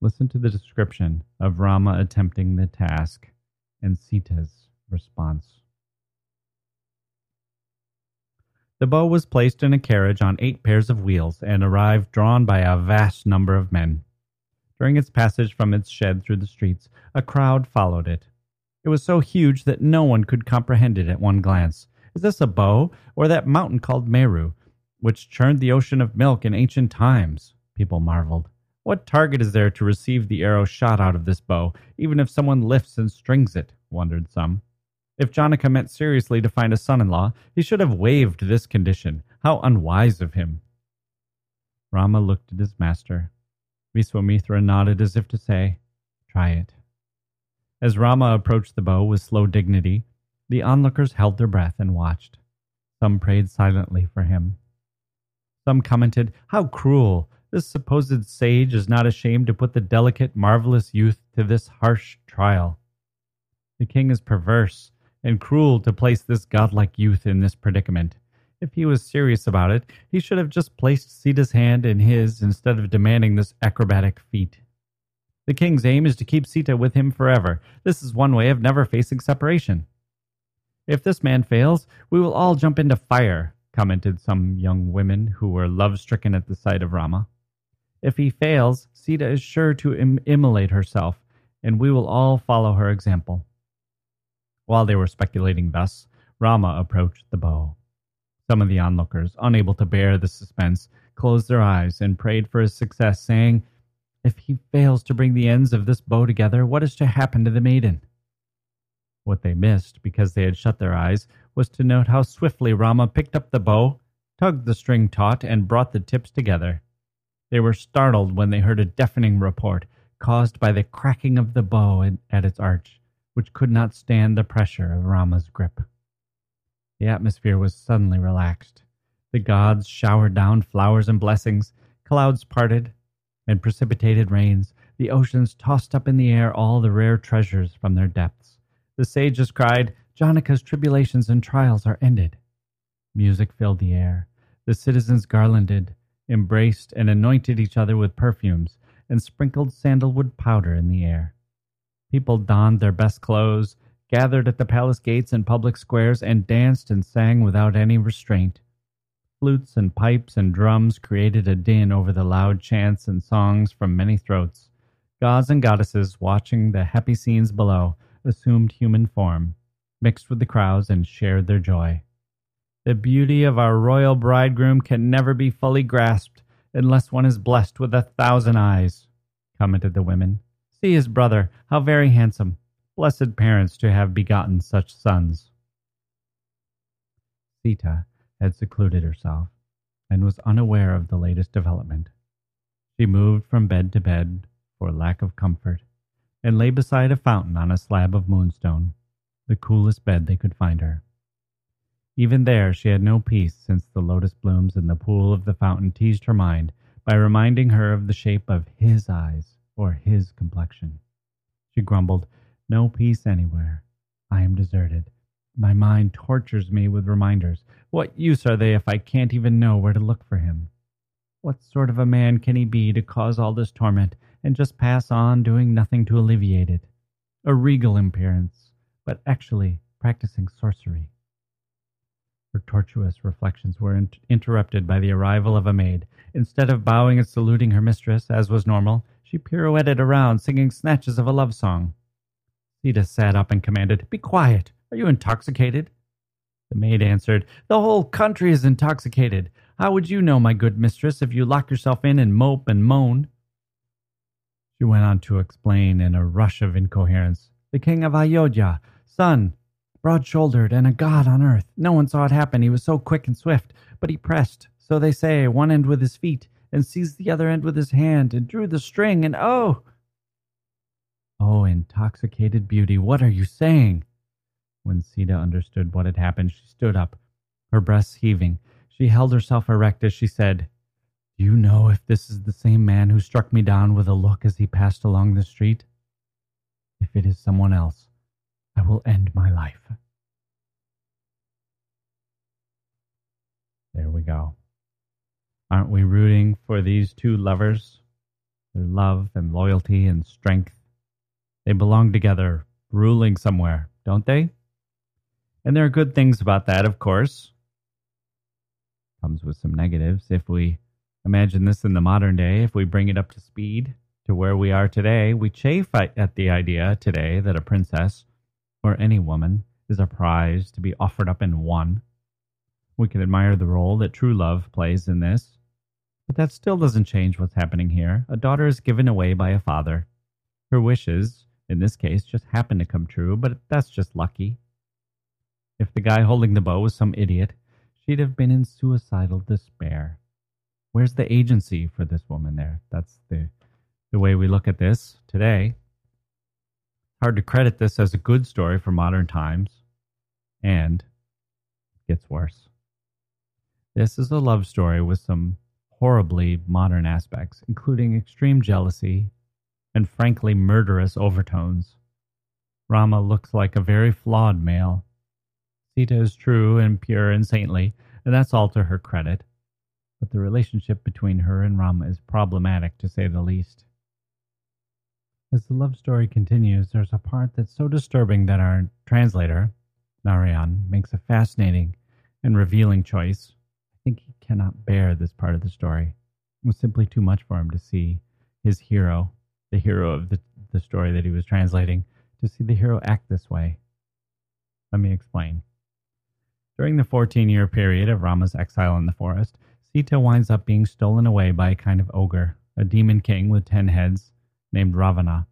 Listen to the description of Rama attempting the task and Sita's response. The bow was placed in a carriage on eight pairs of wheels and arrived drawn by a vast number of men. During its passage from its shed through the streets, a crowd followed it. It was so huge that no one could comprehend it at one glance. Is this a bow, or that mountain called Meru, which churned the ocean of milk in ancient times? People marveled. What target is there to receive the arrow shot out of this bow, even if someone lifts and strings it? wondered some. If Janaka meant seriously to find a son in law, he should have waived this condition. How unwise of him! Rama looked at his master. Viswamitra nodded as if to say, Try it. As Rama approached the bow with slow dignity, the onlookers held their breath and watched. Some prayed silently for him. Some commented, How cruel! This supposed sage is not ashamed to put the delicate, marvelous youth to this harsh trial. The king is perverse and cruel to place this godlike youth in this predicament. If he was serious about it, he should have just placed Sita's hand in his instead of demanding this acrobatic feat. The king's aim is to keep Sita with him forever. This is one way of never facing separation. If this man fails, we will all jump into fire, commented some young women who were love stricken at the sight of Rama. If he fails, Sita is sure to Im- immolate herself, and we will all follow her example. While they were speculating thus, Rama approached the bow. Some of the onlookers, unable to bear the suspense, closed their eyes and prayed for his success, saying, If he fails to bring the ends of this bow together, what is to happen to the maiden? What they missed, because they had shut their eyes, was to note how swiftly Rama picked up the bow, tugged the string taut, and brought the tips together. They were startled when they heard a deafening report, caused by the cracking of the bow at its arch which could not stand the pressure of Rama's grip. The atmosphere was suddenly relaxed. The gods showered down flowers and blessings, clouds parted, and precipitated rains. The oceans tossed up in the air all the rare treasures from their depths. The sages cried, Janaka's tribulations and trials are ended. Music filled the air. The citizens garlanded, embraced, and anointed each other with perfumes, and sprinkled sandalwood powder in the air. People donned their best clothes, gathered at the palace gates and public squares, and danced and sang without any restraint. Flutes and pipes and drums created a din over the loud chants and songs from many throats. Gods and goddesses, watching the happy scenes below, assumed human form, mixed with the crowds, and shared their joy. The beauty of our royal bridegroom can never be fully grasped unless one is blessed with a thousand eyes, commented the women. See his brother, how very handsome. Blessed parents to have begotten such sons. Sita had secluded herself and was unaware of the latest development. She moved from bed to bed for lack of comfort and lay beside a fountain on a slab of moonstone, the coolest bed they could find her. Even there she had no peace since the lotus blooms in the pool of the fountain teased her mind by reminding her of the shape of his eyes or his complexion. She grumbled, No peace anywhere. I am deserted. My mind tortures me with reminders. What use are they if I can't even know where to look for him? What sort of a man can he be to cause all this torment and just pass on doing nothing to alleviate it? A regal appearance, but actually practicing sorcery. Her tortuous reflections were in- interrupted by the arrival of a maid. Instead of bowing and saluting her mistress, as was normal, she pirouetted around, singing snatches of a love song. Sita sat up and commanded, Be quiet! Are you intoxicated? The maid answered, The whole country is intoxicated. How would you know, my good mistress, if you lock yourself in and mope and moan? She went on to explain in a rush of incoherence. The king of Ayodhya, son, broad shouldered and a god on earth. No one saw it happen. He was so quick and swift, but he pressed, so they say, one end with his feet, and seized the other end with his hand, and drew the string, and oh! Oh, intoxicated beauty, what are you saying? When Sita understood what had happened, she stood up, her breasts heaving. She held herself erect as she said, Do you know if this is the same man who struck me down with a look as he passed along the street? If it is someone else, I will end my life. There we go. Aren't we rooting for these two lovers? Their love and loyalty and strength. They belong together, ruling somewhere, don't they? And there are good things about that, of course. Comes with some negatives. If we imagine this in the modern day, if we bring it up to speed to where we are today, we chafe at the idea today that a princess or any woman is a prize to be offered up and won. We can admire the role that true love plays in this, but that still doesn't change what's happening here. A daughter is given away by a father. Her wishes, in this case, just happen to come true, but that's just lucky. If the guy holding the bow was some idiot, she'd have been in suicidal despair. Where's the agency for this woman there? That's the the way we look at this today. Hard to credit this as a good story for modern times, and it gets worse. This is a love story with some horribly modern aspects, including extreme jealousy and frankly murderous overtones. Rama looks like a very flawed male. Sita is true and pure and saintly, and that's all to her credit. But the relationship between her and Rama is problematic, to say the least. As the love story continues, there's a part that's so disturbing that our translator, Narayan, makes a fascinating and revealing choice. I think he cannot bear this part of the story. It was simply too much for him to see his hero, the hero of the, the story that he was translating, to see the hero act this way. Let me explain. During the 14 year period of Rama's exile in the forest, Sita winds up being stolen away by a kind of ogre, a demon king with ten heads, named Ravana.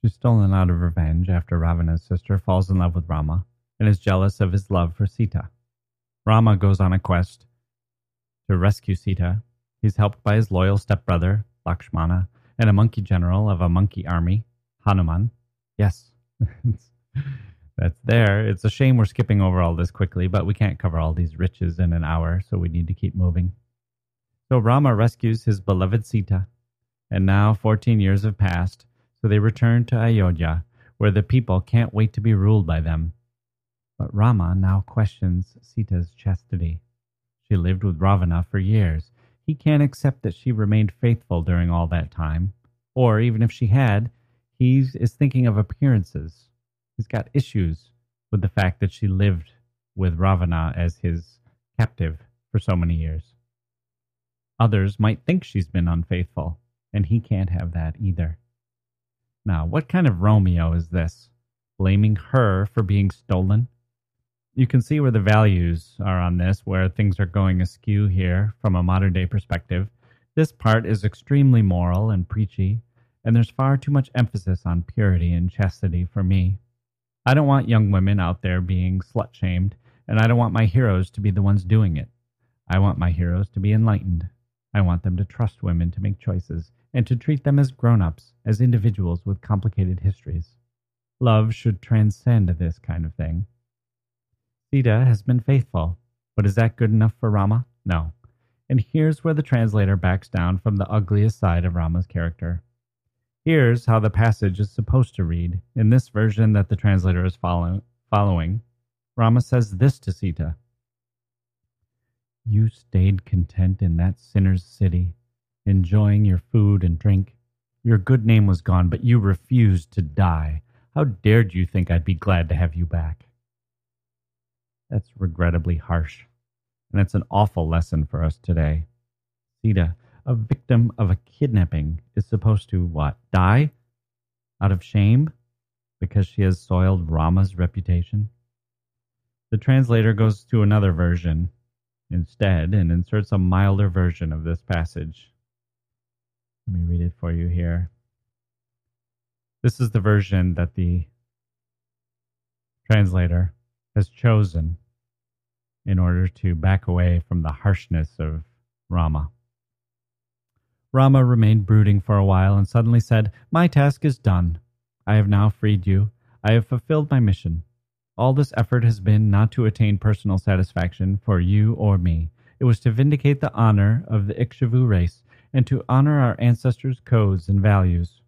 She's stolen out of revenge after Ravana's sister falls in love with Rama and is jealous of his love for Sita. Rama goes on a quest to rescue Sita. He's helped by his loyal stepbrother, Lakshmana, and a monkey general of a monkey army, Hanuman. Yes, that's there. It's a shame we're skipping over all this quickly, but we can't cover all these riches in an hour, so we need to keep moving. So Rama rescues his beloved Sita and now 14 years have passed, so they return to Ayodhya, where the people can't wait to be ruled by them. But Rama now questions Sita's chastity. She lived with Ravana for years. He can't accept that she remained faithful during all that time. Or even if she had, he is thinking of appearances. He's got issues with the fact that she lived with Ravana as his captive for so many years. Others might think she's been unfaithful, and he can't have that either. Now, what kind of Romeo is this? Blaming her for being stolen? You can see where the values are on this, where things are going askew here from a modern day perspective. This part is extremely moral and preachy, and there's far too much emphasis on purity and chastity for me. I don't want young women out there being slut shamed, and I don't want my heroes to be the ones doing it. I want my heroes to be enlightened. I want them to trust women to make choices and to treat them as grown ups, as individuals with complicated histories. Love should transcend this kind of thing. Sita has been faithful, but is that good enough for Rama? No. And here's where the translator backs down from the ugliest side of Rama's character. Here's how the passage is supposed to read. In this version that the translator is follow- following, Rama says this to Sita You stayed content in that sinner's city, enjoying your food and drink. Your good name was gone, but you refused to die. How dared you think I'd be glad to have you back? That's regrettably harsh, and it's an awful lesson for us today. Sita, a victim of a kidnapping, is supposed to what? Die? Out of shame? Because she has soiled Rama's reputation? The translator goes to another version instead and inserts a milder version of this passage. Let me read it for you here. This is the version that the translator has chosen in order to back away from the harshness of Rama. Rama remained brooding for a while and suddenly said, My task is done. I have now freed you. I have fulfilled my mission. All this effort has been not to attain personal satisfaction for you or me. It was to vindicate the honor of the Ikshavu race and to honor our ancestors' codes and values.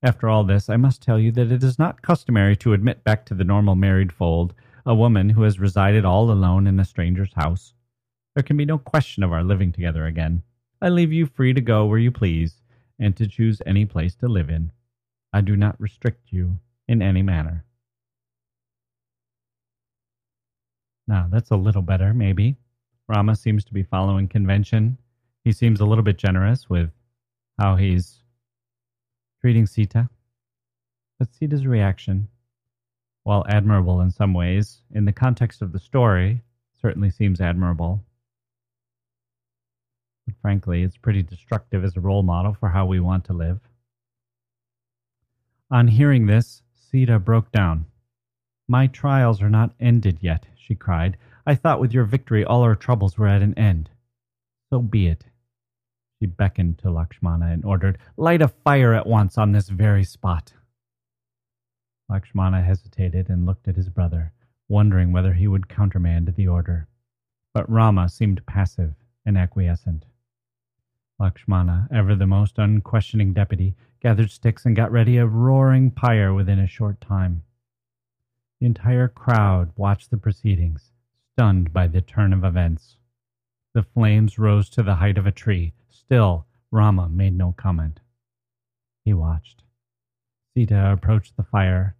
After all this, I must tell you that it is not customary to admit back to the normal married fold a woman who has resided all alone in a stranger's house. There can be no question of our living together again. I leave you free to go where you please and to choose any place to live in. I do not restrict you in any manner. Now, that's a little better, maybe. Rama seems to be following convention. He seems a little bit generous with how he's treating Sita. But Sita's reaction, while admirable in some ways, in the context of the story, certainly seems admirable. But frankly, it's pretty destructive as a role model for how we want to live. On hearing this, Sita broke down. My trials are not ended yet, she cried. I thought with your victory all our troubles were at an end. So be it. She beckoned to Lakshmana and ordered, Light a fire at once on this very spot. Lakshmana hesitated and looked at his brother, wondering whether he would countermand the order. But Rama seemed passive and acquiescent. Lakshmana, ever the most unquestioning deputy, gathered sticks and got ready a roaring pyre within a short time. The entire crowd watched the proceedings, stunned by the turn of events. The flames rose to the height of a tree. Still, Rama made no comment. He watched. Sita approached the fire,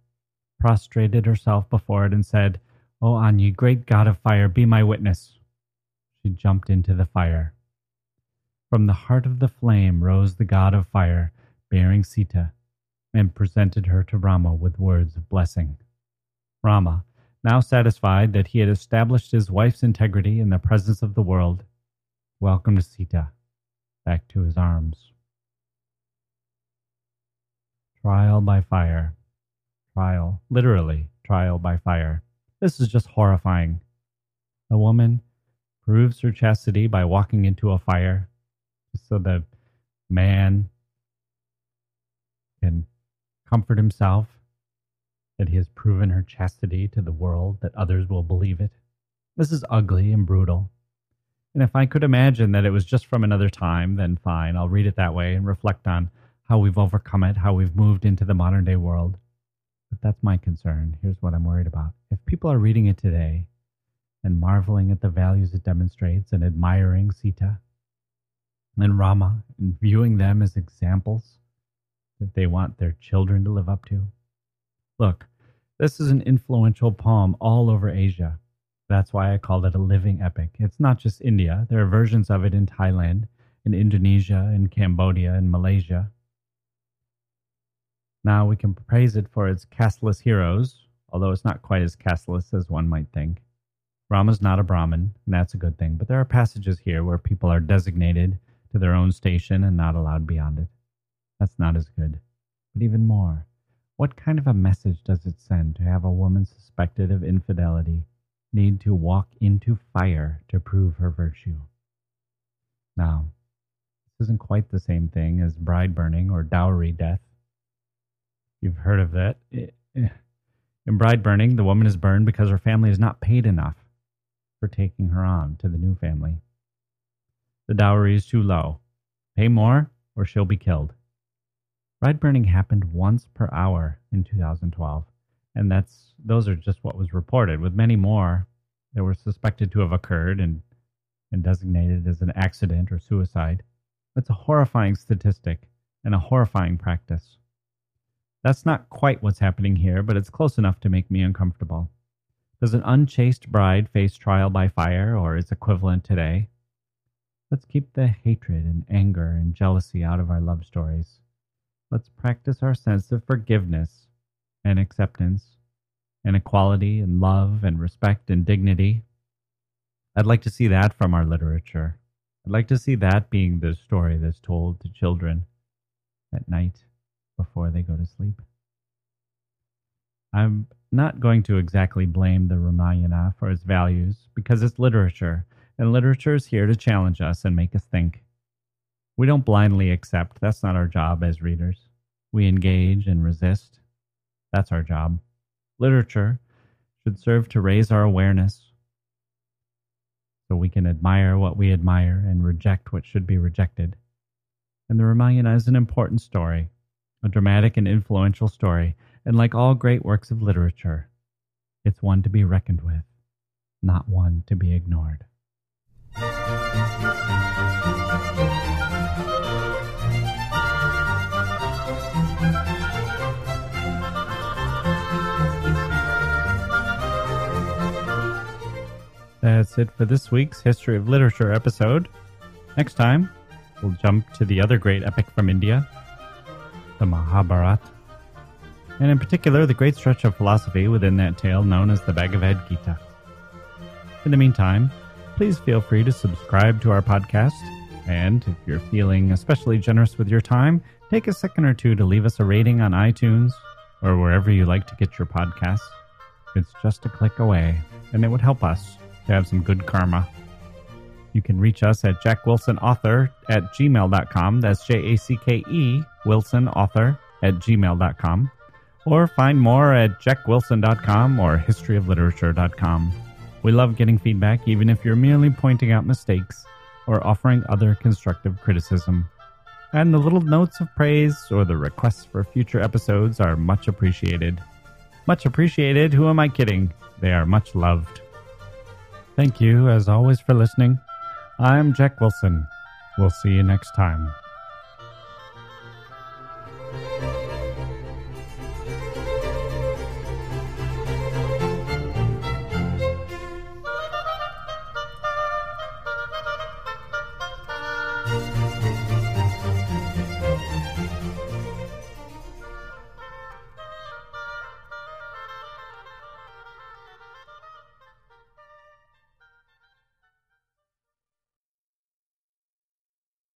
prostrated herself before it, and said, O Agni, great god of fire, be my witness. She jumped into the fire. From the heart of the flame rose the god of fire, bearing Sita, and presented her to Rama with words of blessing. Rama, now satisfied that he had established his wife's integrity in the presence of the world, welcomed Sita back to his arms. Trial by fire. Trial, literally, trial by fire. This is just horrifying. A woman proves her chastity by walking into a fire so the man can comfort himself that he has proven her chastity to the world, that others will believe it. This is ugly and brutal. And if I could imagine that it was just from another time, then fine, I'll read it that way and reflect on how we've overcome it, how we've moved into the modern day world. But that's my concern. Here's what I'm worried about. If people are reading it today and marveling at the values it demonstrates and admiring Sita, and Rama and viewing them as examples that they want their children to live up to. Look, this is an influential poem all over Asia. That's why I called it a living epic. It's not just India, there are versions of it in Thailand, in Indonesia, in Cambodia, in Malaysia. Now we can praise it for its casteless heroes, although it's not quite as casteless as one might think. Rama's not a Brahmin, and that's a good thing, but there are passages here where people are designated to their own station and not allowed beyond it. That's not as good. But even more, what kind of a message does it send to have a woman suspected of infidelity need to walk into fire to prove her virtue? Now, this isn't quite the same thing as bride burning or dowry death. You've heard of that. Eh, in bride burning, the woman is burned because her family is not paid enough for taking her on to the new family. The dowry is too low. Pay more, or she'll be killed. Bride burning happened once per hour in 2012, and that's those are just what was reported, with many more that were suspected to have occurred and, and designated as an accident or suicide. That's a horrifying statistic and a horrifying practice. That's not quite what's happening here, but it's close enough to make me uncomfortable. Does an unchaste bride face trial by fire or its equivalent today? Let's keep the hatred and anger and jealousy out of our love stories. Let's practice our sense of forgiveness and acceptance and equality and love and respect and dignity. I'd like to see that from our literature. I'd like to see that being the story that's told to children at night before they go to sleep. I'm not going to exactly blame the Ramayana for its values because it's literature, and literature is here to challenge us and make us think. We don't blindly accept, that's not our job as readers. We engage and resist. That's our job. Literature should serve to raise our awareness so we can admire what we admire and reject what should be rejected. And the Ramayana is an important story, a dramatic and influential story, and like all great works of literature, it's one to be reckoned with, not one to be ignored. That's it for this week's History of Literature episode. Next time, we'll jump to the other great epic from India, the Mahabharata, and in particular, the great stretch of philosophy within that tale known as the Bhagavad Gita. In the meantime, please feel free to subscribe to our podcast, and if you're feeling especially generous with your time, take a second or two to leave us a rating on iTunes or wherever you like to get your podcasts. It's just a click away, and it would help us to have some good karma. You can reach us at jackewilsonauthor at gmail.com. That's J A C K E Wilson Author at gmail.com. Or find more at jackewilson.com or historyofliterature.com. We love getting feedback, even if you're merely pointing out mistakes or offering other constructive criticism. And the little notes of praise or the requests for future episodes are much appreciated. Much appreciated? Who am I kidding? They are much loved. Thank you, as always, for listening. I'm Jacke Wilson. We'll see you next time.